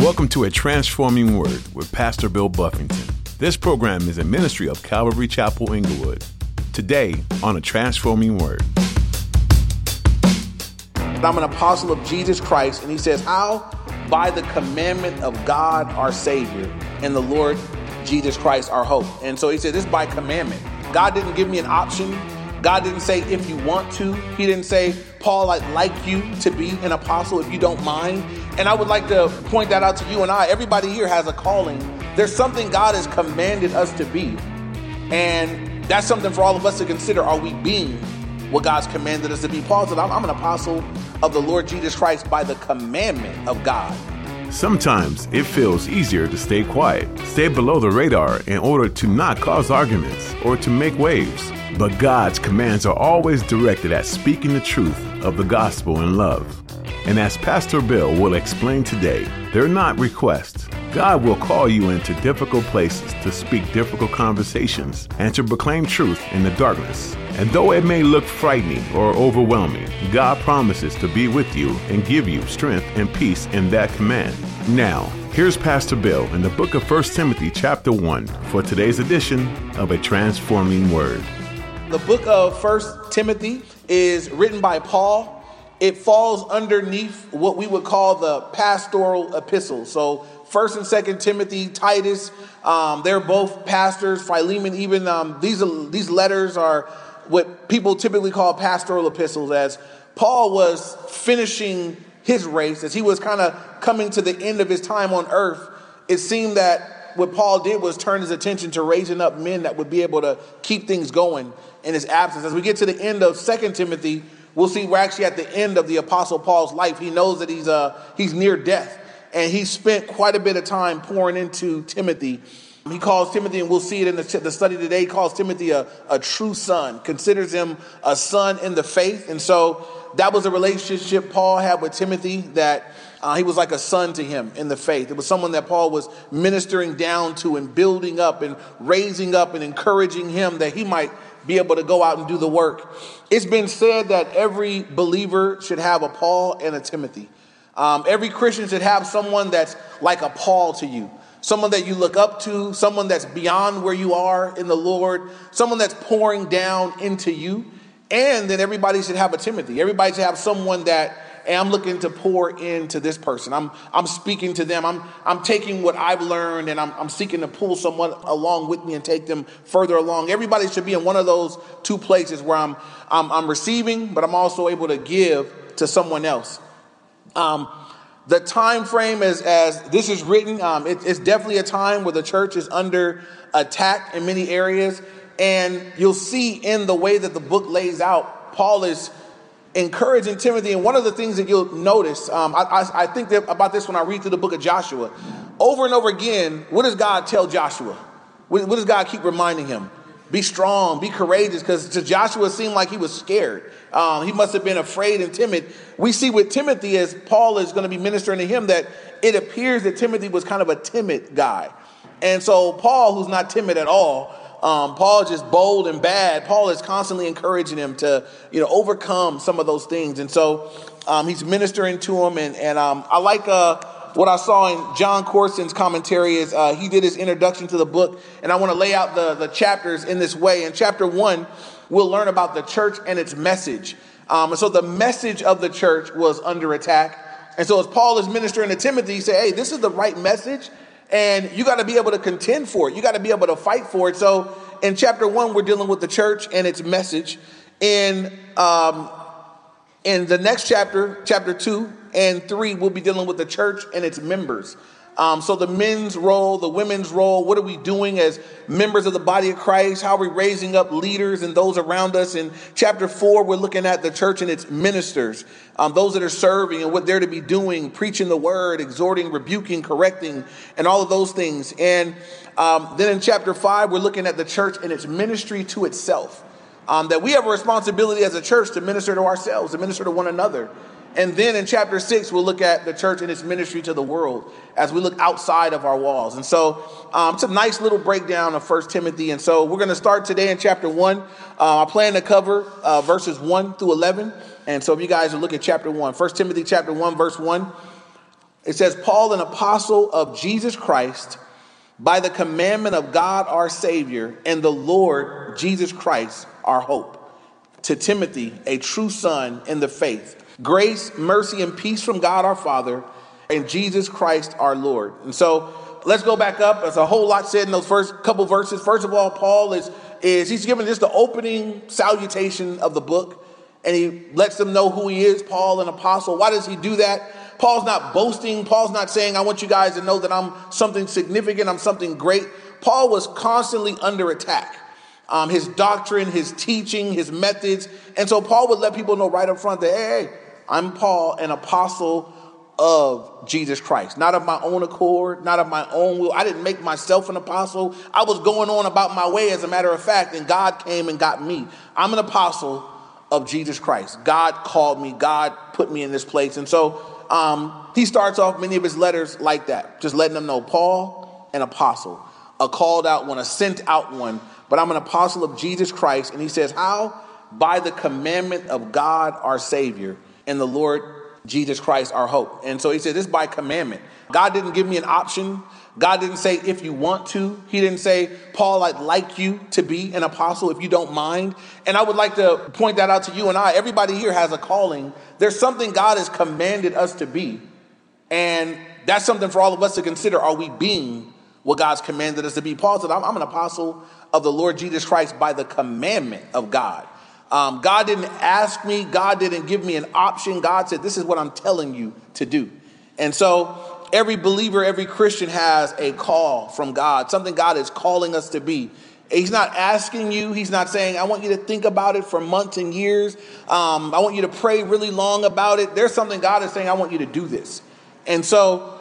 Welcome to A Transforming Word with Pastor Bill Buffington. This program is a ministry of Calvary Chapel Inglewood. Today on A Transforming Word. I'm an apostle of Jesus Christ, and he says, How? By the commandment of God our Savior and the Lord Jesus Christ our hope. And so he said, This is by commandment. God didn't give me an option. God didn't say if you want to. He didn't say, Paul, I'd like you to be an apostle if you don't mind. And I would like to point that out to you and I. Everybody here has a calling. There's something God has commanded us to be. And that's something for all of us to consider. Are we being what God's commanded us to be? Paul said, I'm, I'm an apostle of the Lord Jesus Christ by the commandment of God. Sometimes it feels easier to stay quiet, stay below the radar in order to not cause arguments or to make waves. But God's commands are always directed at speaking the truth of the gospel in love. And as Pastor Bill will explain today, they're not requests. God will call you into difficult places to speak difficult conversations and to proclaim truth in the darkness. And though it may look frightening or overwhelming, God promises to be with you and give you strength and peace in that command. Now, here's Pastor Bill in the book of 1 Timothy, chapter 1, for today's edition of A Transforming Word. The book of First Timothy is written by Paul it falls underneath what we would call the pastoral epistles. So, First and Second Timothy, Titus, um, they're both pastors. Philemon, even um, these these letters are what people typically call pastoral epistles. As Paul was finishing his race, as he was kind of coming to the end of his time on earth, it seemed that what Paul did was turn his attention to raising up men that would be able to keep things going in his absence. As we get to the end of Second Timothy We'll see we're actually at the end of the Apostle Paul's life. He knows that he's, uh, he's near death, and he spent quite a bit of time pouring into Timothy. He calls Timothy, and we'll see it in the, the study today, calls Timothy a, a true son, considers him a son in the faith. And so that was a relationship Paul had with Timothy that uh, he was like a son to him in the faith. It was someone that Paul was ministering down to and building up and raising up and encouraging him that he might be able to go out and do the work. It's been said that every believer should have a Paul and a Timothy. Um, every Christian should have someone that's like a Paul to you, someone that you look up to, someone that's beyond where you are in the Lord, someone that's pouring down into you. And then everybody should have a Timothy. Everybody should have someone that I'm looking to pour into this person. I'm, I'm speaking to them. I'm, I'm taking what I've learned and I'm, I'm seeking to pull someone along with me and take them further along. Everybody should be in one of those two places where I'm, I'm, I'm receiving, but I'm also able to give to someone else. Um, the time frame is as this is written, um, it, it's definitely a time where the church is under attack in many areas. And you'll see in the way that the book lays out, Paul is encouraging Timothy. And one of the things that you'll notice, um, I, I, I, think about this when I read through the book of Joshua. Over and over again, what does God tell Joshua? What, what does God keep reminding him? Be strong, be courageous, because to Joshua it seemed like he was scared. Um, he must have been afraid and timid. We see with Timothy, as Paul is going to be ministering to him, that it appears that Timothy was kind of a timid guy. And so, Paul, who's not timid at all, um, Paul is just bold and bad. Paul is constantly encouraging him to, you know, overcome some of those things. And so um, he's ministering to him. And, and um, I like uh, what I saw in Jon Courson's commentary is uh, he did his introduction to the book. And I want to lay out the, the chapters in this way. In chapter one, we'll learn about the church and its message. Um, and so the message of the church was under attack. And so as Paul is ministering to Timothy, he said, hey, this is the right message. And you got to be able to contend for it. You got to be able to fight for it. So in chapter one, we're dealing with the church and its message. In um, in the next chapter, chapter two and three, we'll be dealing with the church and its members. Um, so the men's role, the women's role, what are we doing as members of the body of Christ? How are we raising up leaders and those around us? In chapter four, we're looking at the church and its ministers, um, those that are serving and what they're to be doing, preaching the word, exhorting, rebuking, correcting, and all of those things. And um, then in chapter five, we're looking at the church and its ministry to itself. Um, that we have a responsibility as a church to minister to ourselves, to minister to one another. And then in chapter six, we'll look at the church and its ministry to the world as we look outside of our walls. And so um, it's a nice little breakdown of First Timothy. And so we're going to start today in chapter one. Uh, I plan to cover uh, verses one through 11. And so if you guys look at chapter one, First Timothy chapter one, verse one. It says, Paul, an apostle of Jesus Christ, by the commandment of God our Savior and the Lord Jesus Christ, our hope. To Timothy, a true son in the faith. Grace, mercy, and peace from God our Father and Jesus Christ our Lord. And so let's go back up. There's a whole lot said in those first couple verses. First of all, Paul is, is he's giving just the opening salutation of the book, and he lets them know who he is, Paul, an apostle. Why does he do that? Paul's not boasting. Paul's not saying, I want you guys to know that I'm something significant, I'm something great. Paul was constantly under attack. Um, his doctrine, his teaching, his methods. And so Paul would let people know right up front that, hey, hey I'm Paul, an apostle of Jesus Christ, not of my own accord, not of my own will. I didn't make myself an apostle. I was going on about my way, as a matter of fact, and God came and got me. I'm an apostle of Jesus Christ. God called me, God put me in this place. And so um, he starts off many of his letters like that, just letting them know Paul, an apostle, a called out one, a sent out one, but I'm an apostle of Jesus Christ. And he says, How? By the commandment of God our Savior and the Lord Jesus Christ our hope. And so he said, This by commandment. God didn't give me an option. God didn't say, if you want to. He didn't say, Paul, I'd like you to be an apostle if you don't mind. And I would like to point that out to you and I. Everybody here has a calling. There's something God has commanded us to be. And that's something for all of us to consider. Are we being what God's commanded us to be? Paul said, I'm, I'm an apostle of the Lord Jesus Christ by the commandment of God. Um, God didn't ask me, God didn't give me an option. God said, This is what I'm telling you to do. And so every believer, every Christian has a call from God, something God is calling us to be. He's not asking you, he's not saying, I want you to think about it for months and years. Um, I want you to pray really long about it. There's something God is saying, I want you to do this. And so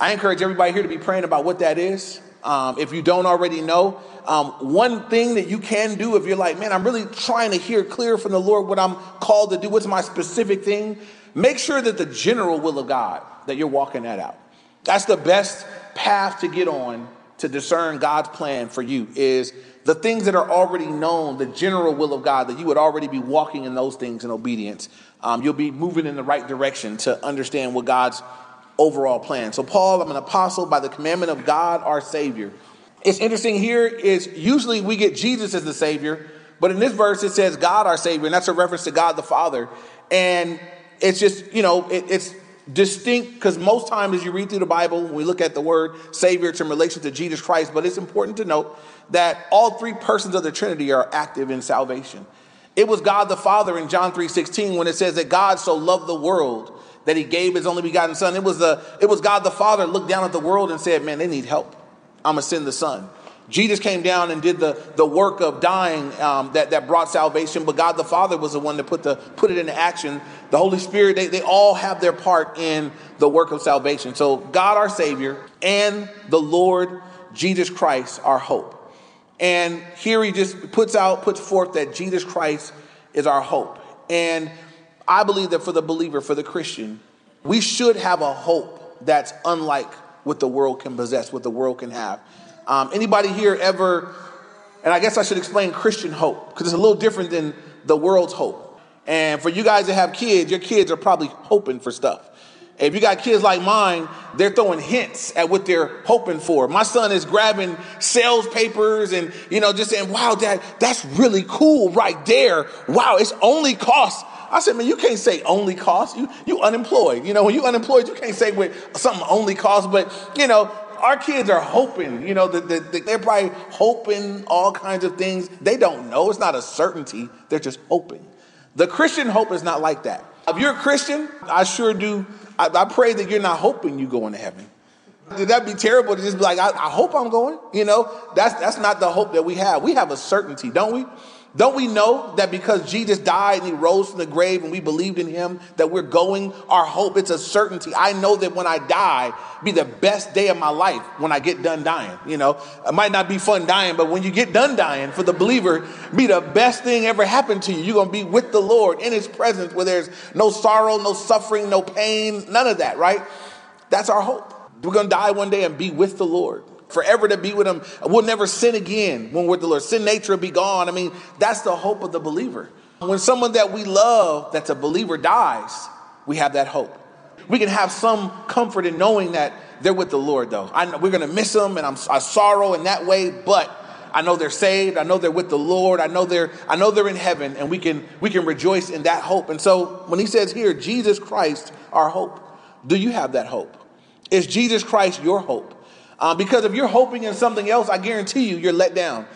I encourage everybody here to be praying about what that is. Um, if you don't already know, um, one thing that you can do if you're like, man, I'm really trying to hear clear from the Lord what I'm called to do, what's my specific thing, make sure that the general will of God, that you're walking that out. That's the best path to get on to discern God's plan for you is the things that are already known, the general will of God, that you would already be walking in those things in obedience. Um, you'll be moving in the right direction to understand what God's overall plan. So, Paul, I'm an apostle by the commandment of God, our Savior. It's interesting here is usually we get Jesus as the Savior, but in this verse it says God, our Savior, and that's a reference to God the Father. And it's just, you know, it, it's distinct because most times as you read through the Bible, we look at the word Savior, it's in relation to Jesus Christ, but it's important to note that all three persons of the Trinity are active in salvation. It was God the Father in John 3:16 when it says that God so loved the world that he gave his only begotten son. It was the it was God the Father looked down at the world and said, "Man, they need help. I'm gonna send the Son." Jesus came down and did the, the work of dying um, that, that brought salvation, but God the Father was the one that put, the, put it into action. The Holy Spirit, they, they all have their part in the work of salvation. So, God, our Savior, and the Lord Jesus Christ, our hope. And here he just puts out, puts forth that Jesus Christ is our hope. And I believe that for the believer, for the Christian, we should have a hope that's unlike what the world can possess, what the world can have. Um, anybody here ever, and I guess I should explain Christian hope, because it's a little different than the world's hope. And for you guys that have kids, your kids are probably hoping for stuff. If you got kids like mine, they're throwing hints at what they're hoping for. My son is grabbing sales papers and, you know, just saying, wow, dad, that's really cool right there. Wow, it's only cost. I said, man, you can't say only cost. You, you unemployed. You know, when you unemployed, you can't say with something only cost, but, you know, our kids are hoping, you know, the, the, the, they're probably hoping all kinds of things. They don't know. It's not a certainty. They're just hoping. The Christian hope is not like that. If you're a Christian, I sure do. I, I pray that you're not hoping you go into heaven. Did That'd be terrible to just be like, I, I hope I'm going. You know, that's that's not the hope that we have. We have a certainty, don't we? Don't we know that because Jesus died and he rose from the grave and we believed in him that we're going our hope it's a certainty. I know that when I die be the best day of my life when I get done dying, you know. It might not be fun dying, but when you get done dying for the believer be the best thing ever happened to you. You're going to be with the Lord in his presence where there's no sorrow, no suffering, no pain, none of that, right? That's our hope. We're going to die one day and be with the Lord forever to be with him. We'll never sin again when we're with the Lord. Sin nature will be gone. I mean, that's the hope of the believer. When someone that we love, that's a believer, dies, we have that hope. we can have some comfort in knowing that they're with the Lord, though. I know we're going to miss them, and I'm, I sorrow in that way, but I know they're saved. I know they're with the Lord. I know they're I know they're in heaven, and we can we can rejoice in that hope. And so when he says here, Jesus Christ, our hope, do you have that hope? Is Jesus Christ your hope? Uh, because if you're hoping in something else, I guarantee you, you're let down.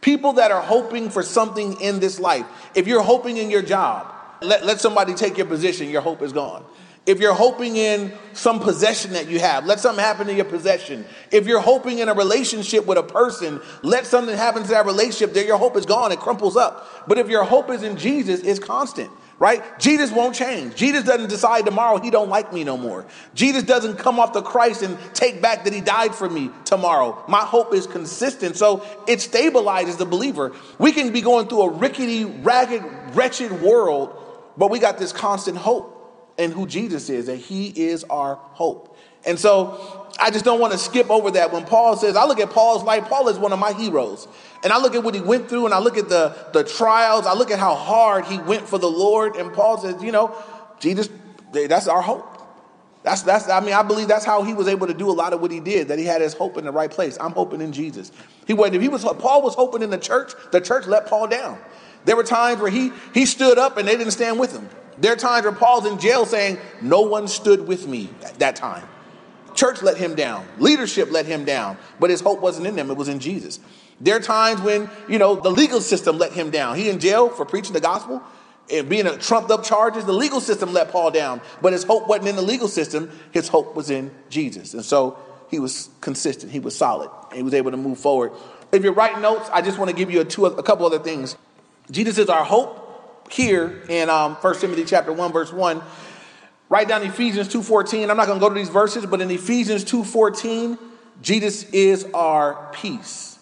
People that are hoping for something in this life, if you're hoping in your job, let, let somebody take your position, your hope is gone. If you're hoping in some possession that you have, let something happen to your possession. If you're hoping in a relationship with a person, let something happen to that relationship, there your hope is gone, it crumples up. But if your hope is in Jesus, it's constant right? Jesus won't change. Jesus doesn't decide tomorrow he don't like me no more. Jesus doesn't come off the Christ and take back that he died for me tomorrow. My hope is consistent. So it stabilizes the believer. We can be going through a rickety, ragged, wretched world, but we got this constant hope in who Jesus is, that he is our hope. And so I just don't want to skip over that when Paul says, I look at Paul's life, Paul is one of my heroes. And I look at what he went through and I look at the, the trials, I look at how hard he went for the Lord. And Paul says, you know, Jesus, that's our hope. That's, that's, I mean, I believe that's how he was able to do a lot of what he did, that he had his hope in the right place. I'm hoping in Jesus. He wasn't, if he was, Paul was hoping in the church, the church let Paul down. There were times where he, he stood up and they didn't stand with him. There are times where Paul's in jail saying, no one stood with me at that time. Church let him down. Leadership let him down. But his hope wasn't in them, it was in Jesus. There are times when, you know, the legal system let him down. He in jail for preaching the gospel and being a trumped up charges. The legal system let Paul down. But his hope wasn't in the legal system, his hope was in Jesus. And so he was consistent, he was solid, he was able to move forward. If you're writing notes, I just want to give you a, two, a couple other things. Jesus is our hope here in um, 1 Timothy chapter 1, verse 1. Write down Ephesians 2.14. I'm not going to go to these verses, but in Ephesians 2.14, Jesus is our peace.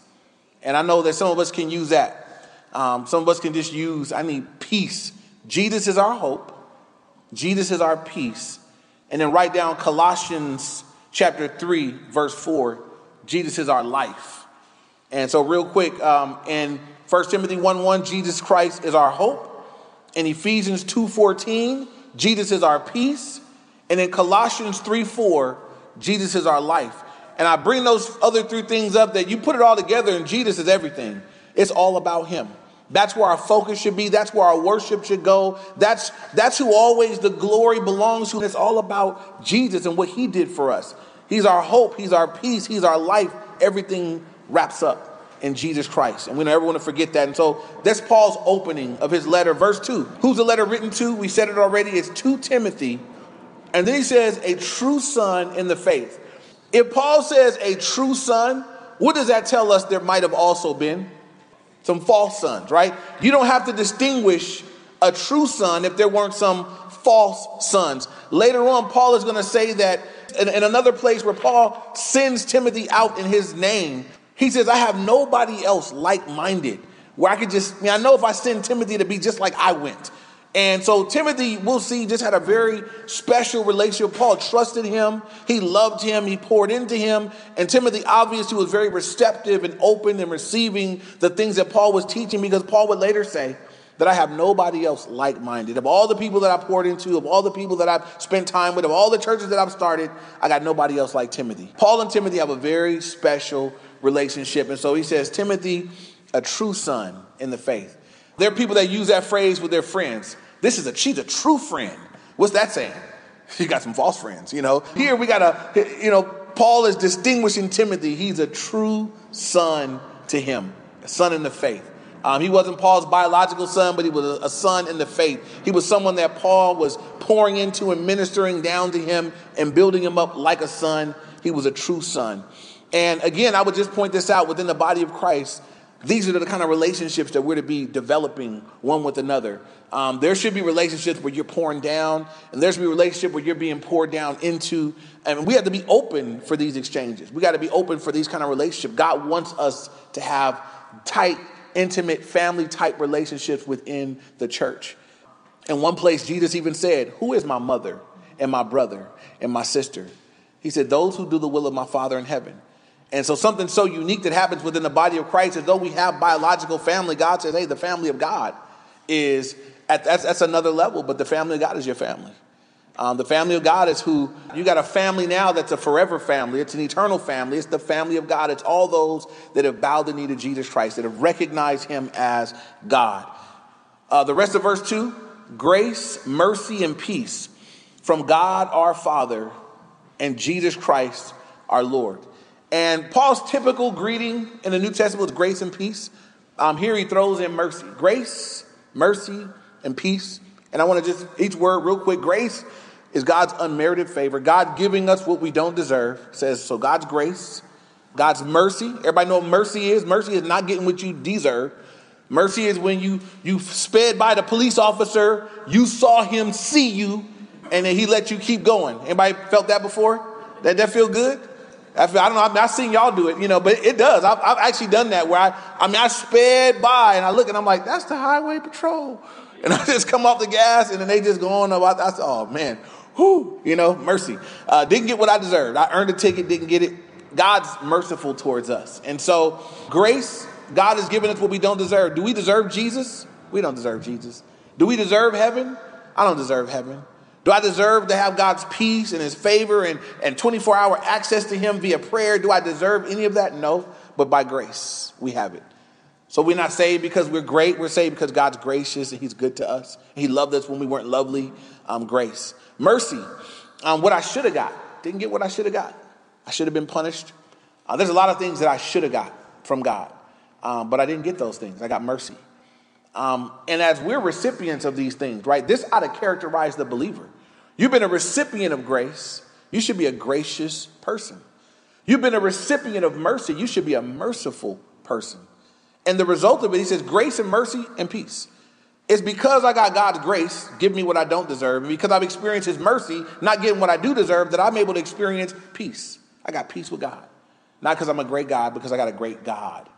And I know that some of us can use that. Um, some of us can just use, I need peace. Jesus is our hope. Jesus is our peace. And then write down Colossians chapter 3, verse 4. Jesus is our life. And so, real quick, um, in 1 Timothy 1 1, Jesus Christ is our hope. In Ephesians 2 14, Jesus is our peace. And in Colossians 3 4, Jesus is our life. And I bring those other three things up that you put it all together and Jesus is everything. It's all about Him. That's where our focus should be. That's where our worship should go. That's, that's who always the glory belongs to. It's all about Jesus and what He did for us. He's our hope. He's our peace. He's our life. Everything wraps up in Jesus Christ. And we don't ever want to forget that. And so that's Paul's opening of his letter, verse 2. Who's the letter written to? We said it already. It's to Timothy. And then he says, a true son in the faith. If Paul says a true son, what does that tell us there might have also been? Some false sons, right? You don't have to distinguish a true son if there weren't some false sons. Later on, Paul is going to say that in, in another place where Paul sends Timothy out in his name, he says, I have nobody else like minded where I could just, I, mean, I know if I send Timothy to be just like I went. And so Timothy, we'll see, just had a very special relationship. Paul trusted him, he loved him, he poured into him. And Timothy obviously was very receptive and open and receiving the things that Paul was teaching because Paul would later say, that I have nobody else like minded. Of all the people that I poured into, of all the people that I've spent time with, of all the churches that I've started, I got nobody else like Timothy. Paul and Timothy have a very special relationship. And so he says, Timothy, a true son in the faith. There are people that use that phrase with their friends. This is a, she's a true friend. What's that saying? You got some false friends, you know. Here we got a, you know, Paul is distinguishing Timothy. He's a true son to him, a son in the faith. Um, he wasn't Paul's biological son, but he was a, a son in the faith. He was someone that Paul was pouring into and ministering down to him and building him up like a son. He was a true son. And again, I would just point this out within the body of Christ. These are the kind of relationships that we're to be developing one with another. Um, there should be relationships where you're pouring down, and there should be a relationship where you're being poured down into. And we have to be open for these exchanges. We got to be open for these kind of relationships. God wants us to have tight, intimate, family type relationships within the church. In one place, Jesus even said, Who is my mother and my brother and my sister? He said, Those who do the will of my Father in heaven. And so, something so unique that happens within the body of Christ is though we have biological family, God says, hey, the family of God is at that's, that's another level, but the family of God is your family. Um, the family of God is who you got a family now that's a forever family. It's an eternal family. It's the family of God. It's all those that have bowed the knee to Jesus Christ, that have recognized him as God. Uh, the rest of verse 2 grace, mercy, and peace from God our Father and Jesus Christ our Lord. And Paul's typical greeting in the New Testament was grace and peace. Um, here he throws in mercy. Grace, mercy, and peace. And I want to just, each word real quick. Grace is God's unmerited favor. God giving us what we don't deserve. says, so God's grace, God's mercy. Everybody know mercy is? Mercy is not getting what you deserve. Mercy is when you you sped by the police officer, you saw him see you, and then he let you keep going. Anybody felt that before? That that feel good? I, I don't know. I've, I've seen y'all do it, you know, but it does. I've, I've actually done that where I, I mean, I sped by and I look and I'm like, that's the highway patrol. And I just come off the gas and then they just go on about, I said, oh man, whoo, you know, mercy. Uh, didn't get what I deserved. I earned a ticket, didn't get it. God's merciful towards us. And so, grace, God has given us what we don't deserve. Do we deserve Jesus? We don't deserve Jesus. Do we deserve heaven? I don't deserve heaven. Do I deserve to have God's peace and his favor and, and 24 hour access to him via prayer? Do I deserve any of that? No, but by grace, we have it. So we're not saved because we're great. We're saved because God's gracious and he's good to us. He loved us when we weren't lovely. Um, grace. Mercy. Um, what I should have got. Didn't get what I should have got. I should have been punished. Uh, there's a lot of things that I should have got from God, um, but I didn't get those things. I got mercy. Um, and as we're recipients of these things, right, this ought to characterize the believer. You've been a recipient of grace. You should be a gracious person. You've been a recipient of mercy. You should be a merciful person. And the result of it, he says, grace and mercy and peace. It's because I got God's grace, give me what I don't deserve, and because I've experienced his mercy, not getting what I do deserve, that I'm able to experience peace. I got peace with God. Not because I'm a great God, because I got a great God.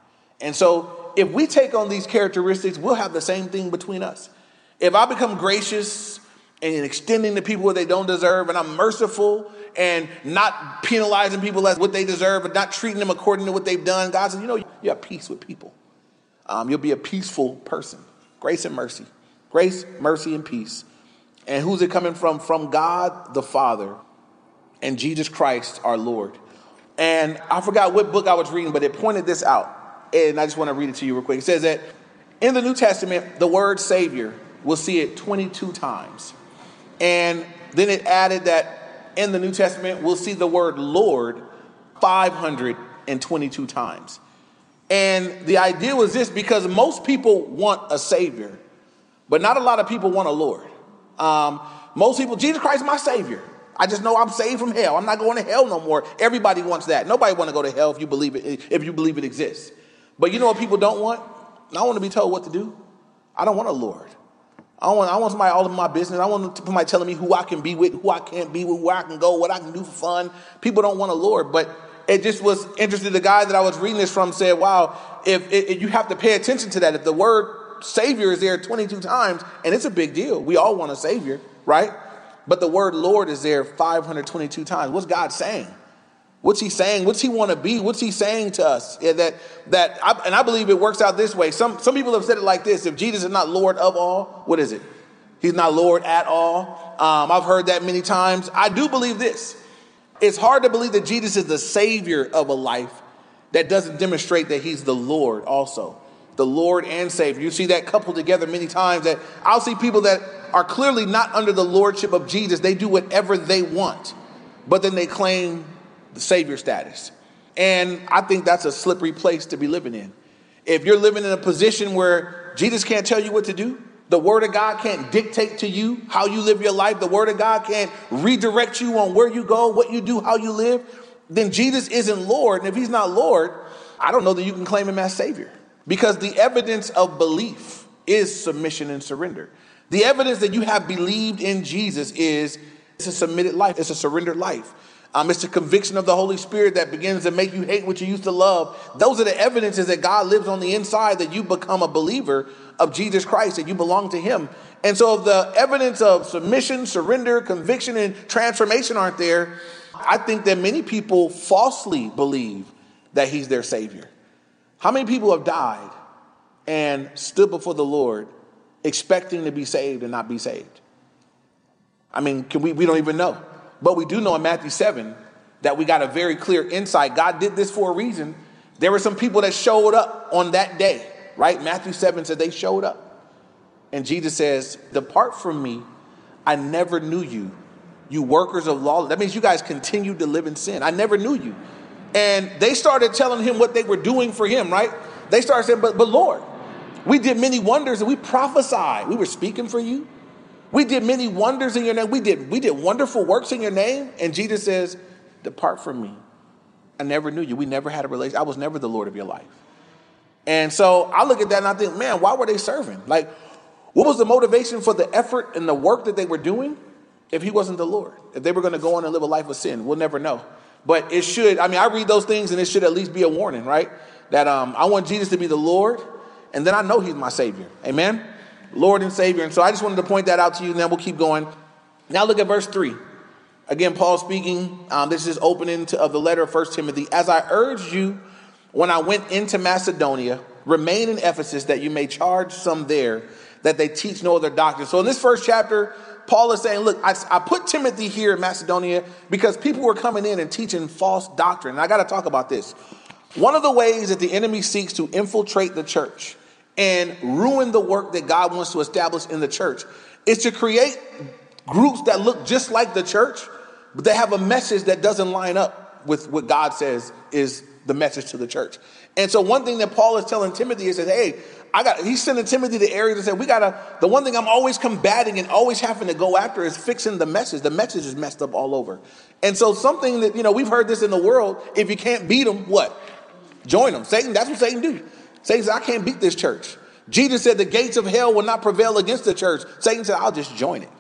And so if we take on these characteristics, we'll have the same thing between us. If I become gracious and extending to people what they don't deserve, and I'm merciful and not penalizing people as what they deserve, but not treating them according to what they've done. God says, you know, you have peace with people. Um, you'll be a peaceful person. Grace and mercy. Grace, mercy, and peace. And who's it coming from? From God the Father and Jesus Christ our Lord. And I forgot what book I was reading, but it pointed this out. And I just want to read it to you real quick. It says that in the New Testament, the word Savior, we'll see it 22 times. And then it added that in the New Testament, we'll see the word Lord 522 times. And the idea was this because most people want a Savior, but not a lot of people want a Lord. Um, most people, Jesus Christ is my Savior. I just know I'm saved from hell. I'm not going to hell no more. Everybody wants that. Nobody want to go to hell if you believe it if you believe it exists. But you know what people don't want? I want to be told what to do. I don't want a Lord. I want, I want somebody all in my business. I want somebody telling me who I can be with, who I can't be with, where I can go, what I can do for fun. People don't want a Lord, but it just was interesting. The guy that I was reading this from said, wow, if, if you have to pay attention to that, if the word Savior is there 22 times, and it's a big deal. We all want a Savior, right? But the word Lord is there 522 times. What's God saying? What's he saying? What's he want to be? What's he saying to us? Yeah, that that I, and I believe it works out this way. Some some people have said it like this: If Jesus is not Lord of all, what is it? He's not Lord at all. Um, I've heard that many times. I do believe this. It's hard to believe that Jesus is the Savior of a life that doesn't demonstrate that He's the Lord also, the Lord and Savior. You see that coupled together many times. That I'll see people that are clearly not under the lordship of Jesus. They do whatever they want, but then they claim the Savior status. And I think that's a slippery place to be living in. If you're living in a position where Jesus can't tell you what to do, the Word of God can't dictate to you how you live your life, the Word of God can't redirect you on where you go, what you do, how you live, then Jesus isn't Lord. And if He's not Lord, I don't know that you can claim Him as Savior. Because the evidence of belief is submission and surrender. The evidence that you have believed in Jesus is it's a submitted life, it's a surrendered life. Um, it's the conviction of the Holy Spirit that begins to make you hate what you used to love. Those are the evidences that God lives on the inside that you become a believer of Jesus Christ, that you belong to Him. And so, the evidence of submission, surrender, conviction, and transformation aren't there, I think that many people falsely believe that He's their Savior. How many people have died and stood before the Lord expecting to be saved and not be saved? I mean, can we, we don't even know. But we do know in Matthew 7 that we got a very clear insight. God did this for a reason. There were some people that showed up on that day, right? Matthew 7 said they showed up. And Jesus says, Depart from me, I never knew you, you workers of law. That means you guys continued to live in sin. I never knew you. And they started telling him what they were doing for him, right? They started saying, But, but Lord, we did many wonders and we prophesied. We were speaking for you. We did many wonders in your name. We did, we did wonderful works in your name. And Jesus says, Depart from me. I never knew you. We never had a relation. I was never the Lord of your life. And so I look at that and I think, man, why were they serving? Like, what was the motivation for the effort and the work that they were doing if he wasn't the Lord? If they were going to go on and live a life of sin, we'll never know. But it should, I mean, I read those things and it should at least be a warning, right? That um, I want Jesus to be the Lord and then I know he's my Savior. Amen? Lord and Savior. And so I just wanted to point that out to you and then we'll keep going. Now look at verse 3. Again, Paul speaking. Um, this is opening to, of the letter of First Timothy. As I urged you when I went into Macedonia, remain in Ephesus that you may charge some there that they teach no other doctrine. So in this first chapter, Paul is saying, look, I, I, put Timothy here in Macedonia because people were coming in and teaching false doctrine. And I got to talk about this. One of the ways that the enemy seeks to infiltrate the church and ruin the work that God wants to establish in the church It's to create groups that look just like the church, but they have a message that doesn't line up with what God says is the message to the church. And so one thing that Paul is telling Timothy is that, hey, I got he's sending Timothy to areas and said, we gotta, the one thing I'm always combating and always having to go after is fixing the message. The message is messed up all over. And so something that, you know, we've heard this in the world, if you can't beat them, what? Join them. Satan, that's what Satan do. Satan said, I can't beat this church. Jesus said the gates of hell will not prevail against the church. Satan said, I'll just join it.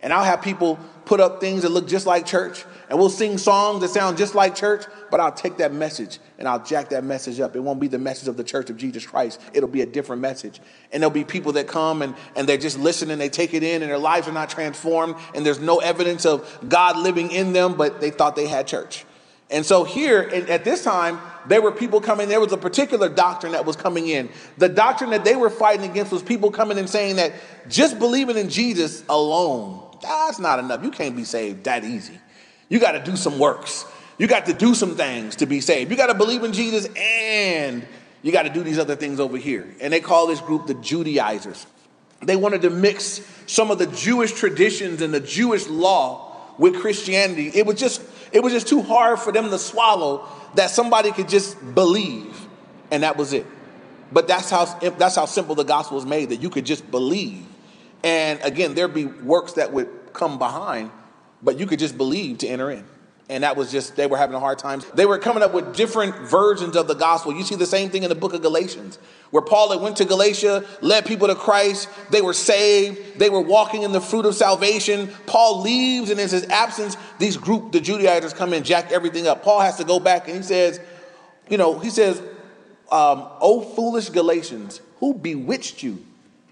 And I'll have people put up things that look just like church, and we'll sing songs that sound just like church, but I'll take that message and I'll jack that message up. It won't be the message of the church of Jesus Christ, it'll be a different message. And there'll be people that come and, and they're just listening, and they take it in, and their lives are not transformed, and there's no evidence of God living in them, but they thought they had church. And so here at this time, there were people coming, there was a particular doctrine that was coming in. The doctrine that they were fighting against was people coming and saying that just believing in Jesus alone that's not enough. You can't be saved that easy. You got to do some works. You got to do some things to be saved. You got to believe in Jesus and you got to do these other things over here. And they call this group the Judaizers. They wanted to mix some of the Jewish traditions and the Jewish law with Christianity. It was just it was just too hard for them to swallow that somebody could just believe and that was it. But that's how that's how simple the gospel is made that you could just believe and again, there'd be works that would come behind, but you could just believe to enter in. And that was just, they were having a hard time. They were coming up with different versions of the gospel. You see the same thing in the book of Galatians, where Paul went to Galatia, led people to Christ. They were saved. They were walking in the fruit of salvation. Paul leaves, and in his absence, these group, the Judaizers, come in, jack everything up. Paul has to go back, and he says, you know, he says, um, "O foolish Galatians, who bewitched you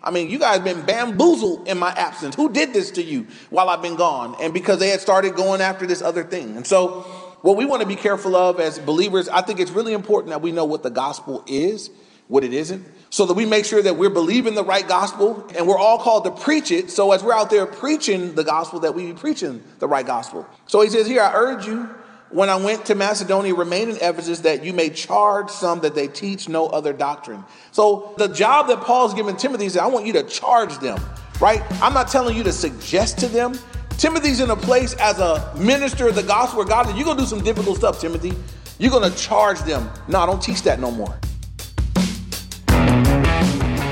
I mean, you guys been bamboozled in my absence. Who did this to you while I've been gone? And because they had started going after this other thing. And so, what we want to be careful of as believers, I think it's really important that we know what the gospel is, what it isn't, so that we make sure that we're believing the right gospel and we're all called to preach it. So, as we're out there preaching the gospel, that we be preaching the right gospel. So, he says here, I urge you when I went to Macedonia, remain in Ephesus that you may charge some that they teach no other doctrine. So the job that Paul's giving Timothy is I want you to charge them, right? I'm not telling you to suggest to them. Timothy's in a place as a minister of the gospel of God, you're gonna do some difficult stuff, Timothy. You're gonna charge them. No, don't teach that no more.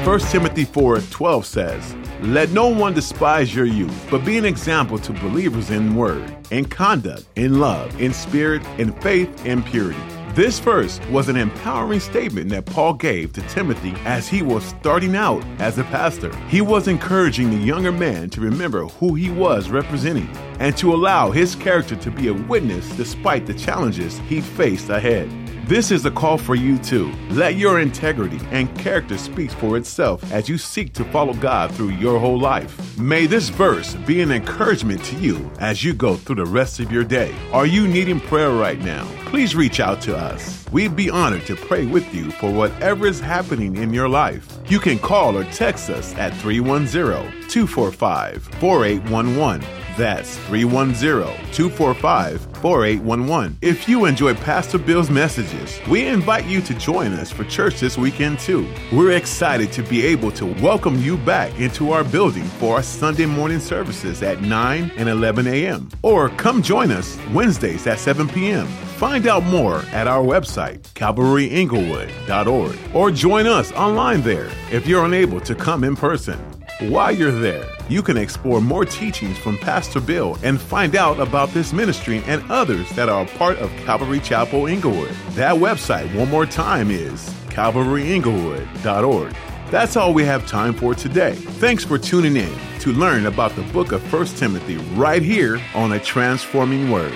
1 Timothy 4 12 says, let no one despise your youth, but be an example to believers in word, in conduct, in love, in spirit, in faith, in purity. This verse was an empowering statement that Paul gave to Timothy as he was starting out as a pastor. He was encouraging the younger man to remember who he was representing and to allow his character to be a witness despite the challenges he faced ahead. This is a call for you too. Let your integrity and character speak for itself as you seek to follow God through your whole life. May this verse be an encouragement to you as you go through the rest of your day. Are you needing prayer right now? Please reach out to us. We'd be honored to pray with you for whatever is happening in your life. You can call or text us at 310 245 4811 That's 310 245 4811. If you enjoy Pastor Bill's messages, we invite you to join us for church this weekend too. We're excited to be able to welcome you back into our building for our Sunday morning services at 9 and 11 a.m. Or come join us Wednesdays at 7 p.m. Find out more at our website, calvaryinglewood.org, or join us online there if you're unable to come in person. While you're there, you can explore more teachings from Pastor Bill and find out about this ministry and others that are a part of Calvary Chapel Inglewood. That website, one more time, is calvaryinglewood.org. That's all we have time for today. Thanks for tuning in to learn about the book of 1 Timothy right here on a transforming word.